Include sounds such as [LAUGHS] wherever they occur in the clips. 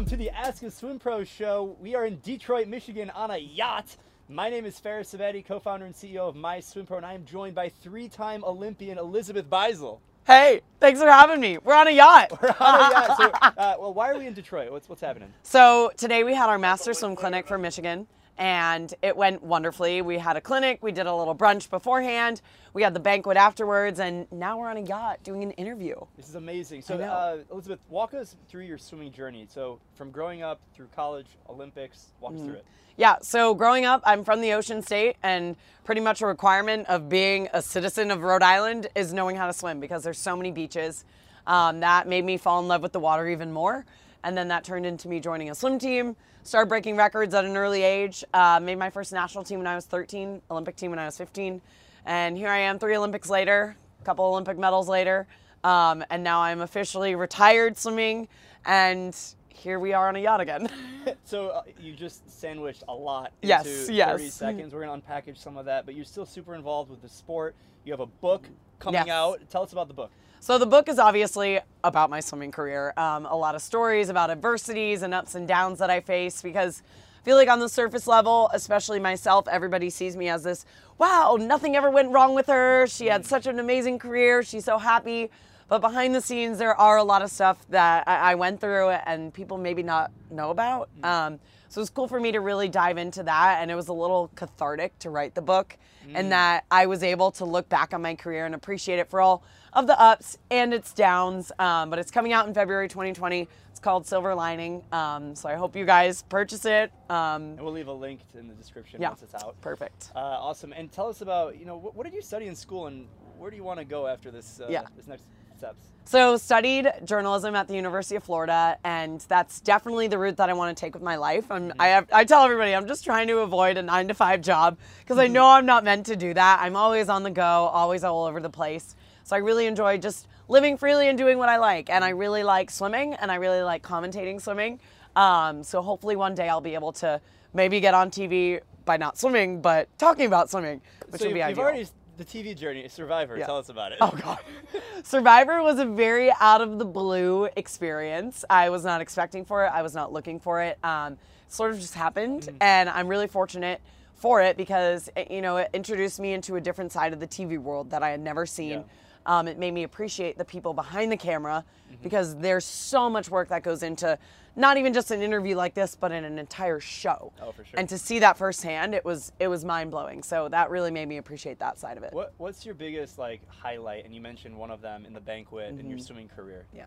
welcome to the Ask a Swim Pro show. We are in Detroit, Michigan on a yacht. My name is Fares Ksebati, co-founder and CEO of My Swim Pro, and I am joined by three-time Olympian Elizabeth Beisel. Hey, thanks for having me. We're on a yacht. [LAUGHS] We're on a yacht. So, uh, well, why are we in Detroit? What's what's happening? So today we had our master swim clinic for Michigan, and it went wonderfully. We had a clinic, we did a little brunch beforehand, we had the banquet afterwards, and now we're on a yacht doing an interview. This is amazing. So, uh, Elizabeth, walk us through your swimming journey. So, from growing up through college, Olympics, walk us through it. Yeah, so growing up, I'm from the Ocean State, and pretty much a requirement of being a citizen of Rhode Island is knowing how to swim because there's so many beaches. Um, that made me fall in love with the water even more. And then that turned into me joining a swim team, started breaking records at an early age, uh, made my first national team when I was 13, Olympic team when I was 15. And here I am three Olympics later, a couple Olympic medals later. Um, and now I'm officially retired swimming, and here we are on a yacht again. [LAUGHS] [LAUGHS] So uh, you just sandwiched a lot into Yes, 30 seconds. We're gonna unpackage some of that, but you're still super involved with the sport. You have a book coming Yes. out. Tell us about the book. So the book is obviously about my swimming career. Um, a lot of stories about adversities and ups and downs that I face because I feel like on the surface level, especially myself, everybody sees me as this, wow, nothing ever went wrong with her. She had such an amazing career. She's so happy. But behind the scenes, there are a lot of stuff that I, I went through and people maybe not know about. Um, so it's cool for me to really dive into that. And it was a little cathartic to write the book and that I was able to look back on my career and appreciate it for all of the ups and its downs. Um, but it's coming out in February 2020. It's called Silver Lining. Um, so I hope you guys purchase it. Um, And we'll leave a link in the description Yeah. once it's out. perfect. Uh, awesome. And tell us about, you know, what, what did you study in school and where do you want to go after this, uh, Yeah. this next steps? So studied journalism at the University of Florida, and that's definitely the route that I want to take with my life. I'm, I have, I tell everybody I'm just trying to avoid a nine to five job because I know I'm not meant to do that. I'm always on the go, always all over the place. So I really enjoy just living freely and doing what I like, and I really like swimming, and I really like commentating swimming. Um, so hopefully one day I'll be able to maybe get on TV by not swimming, but talking about swimming, which so would be you've, ideal. you've already, the TV journey, Survivor. Yeah. Tell us about it. Oh god. [LAUGHS] Survivor was a very out of the blue experience. I was not expecting for it. I was not looking for it. Um, sort of just happened, Mm-hmm. and I'm really fortunate for it because it, you know it introduced me into a different side of the TV world that I had never seen. Yeah. Um, it made me appreciate the people behind the camera Mm-hmm. because there's so much work that goes into not even just an interview like this, but in an entire show. Oh, for sure. And to see that firsthand, it was it was mind blowing. So that really made me appreciate that side of it. What, what's your biggest like highlight? And you mentioned one of them in the banquet in Mm-hmm. your swimming career. Yeah.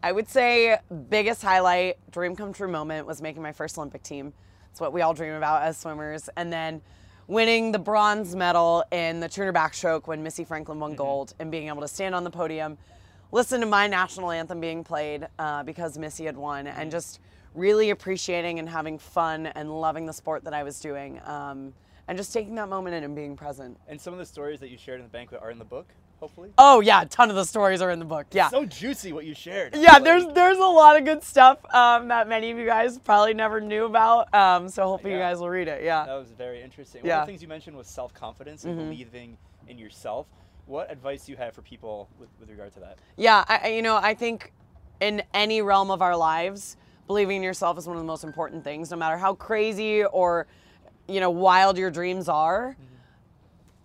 I would say biggest highlight, dream come true moment was making my first Olympic team. It's what we all dream about as swimmers. And then winning the bronze medal in the Turner backstroke when Missy Franklin won gold and being able to stand on the podium, listen to my national anthem being played uh, because Missy had won, and just really appreciating and having fun and loving the sport that I was doing. Um, and just taking that moment in and being present. And some of the stories that you shared in the banquet are in the book, hopefully. Oh yeah, a ton of the stories are in the book. Yeah. So juicy what you shared. yeah, Like, there's there's a lot of good stuff um, that many of you guys probably never knew about. Um, so hopefully you guys will read it. Yeah. That was very interesting. One Yeah. Mm-hmm. of the things you mentioned was self confidence and believing in yourself. What advice do you have for people with, with regard to that? Yeah, I, you know, I think in any realm of our lives, believing in yourself is one of the most important things. No matter how crazy or you know wild your dreams are,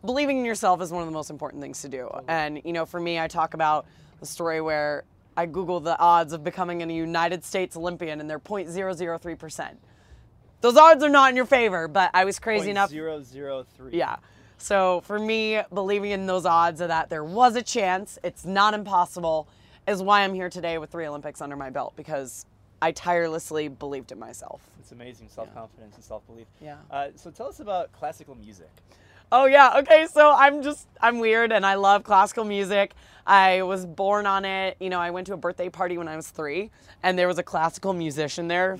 believing in yourself is one of the most important things to do. And you know, for me, I talk about the story where I Google the odds of becoming a United States Olympian, and they're 0.003 percent. Those odds are not in your favor, but I was crazy enough. Zero zero three. Yeah. So for me, believing in those odds of that there was a chance, it's not impossible, is why I'm here today with three Olympics under my belt because I tirelessly believed in myself. It's amazing self confidence and self belief. Yeah. Uh, so tell us about classical music. Oh yeah, okay. So I'm just I'm weird and I love classical music. I was born on it. You know, I went to a birthday party when I was three, and there was a classical musician there.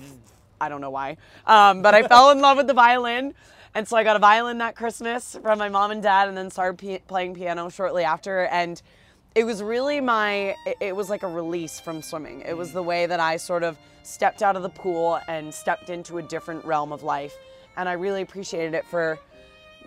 I don't know why, um, but I [LAUGHS] fell in love with the violin, and so I got a violin that Christmas from my mom and dad, and then started playing piano shortly after. And it was really my it- it was like a release from swimming. It was the way that I sort of stepped out of the pool and stepped into a different realm of life, and I really appreciated it for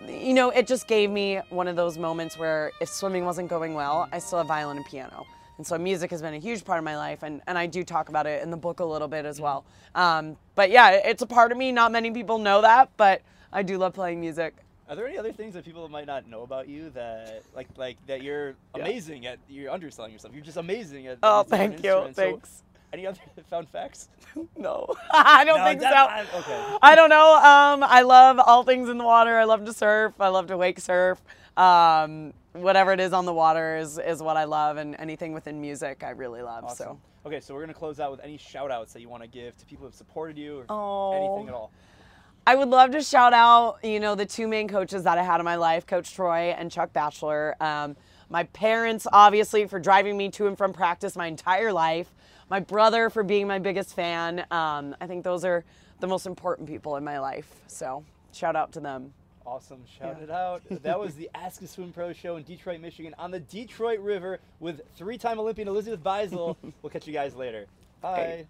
you know, it just gave me one of those moments where if swimming wasn't going well, I still have violin and piano. And so music has been a huge part of my life, and, and I do talk about it in the book a little bit as well. Um, but yeah, it's a part of me. Not many people know that, but I do love playing music. Are there any other things that people might not know about you that, like, like that you're Yeah. amazing at? You're underselling yourself. You're just amazing at. Oh, these thank you. instruments. So, Thanks. Any other [LAUGHS] fun facts? [LAUGHS] No, [LAUGHS] I don't No, think so. I- okay. I don't know. Um, I love all things in the water. I love to surf. I love to wake surf. Um, whatever it is on the water is, is what I love, and anything within music I really love. Awesome. So, Okay, so we're gonna close out with any shout outs that you want to give to people who have supported you or Oh. anything at all. I would love to shout out, you know, the two main coaches that I had in my life, Coach Troy and Chuck Batchelor. Um, my parents, obviously, for driving me to and from practice my entire life. My brother for being my biggest fan. Um, I think those are the most important people in my life. So, shout out to them. Awesome. Shout Yeah. it out. That was the [LAUGHS] Ask a Swim Pro show in Detroit, Michigan on the Detroit River with three time Olympian Elizabeth Beisel. [LAUGHS] we'll catch you guys later. Bye. Okay.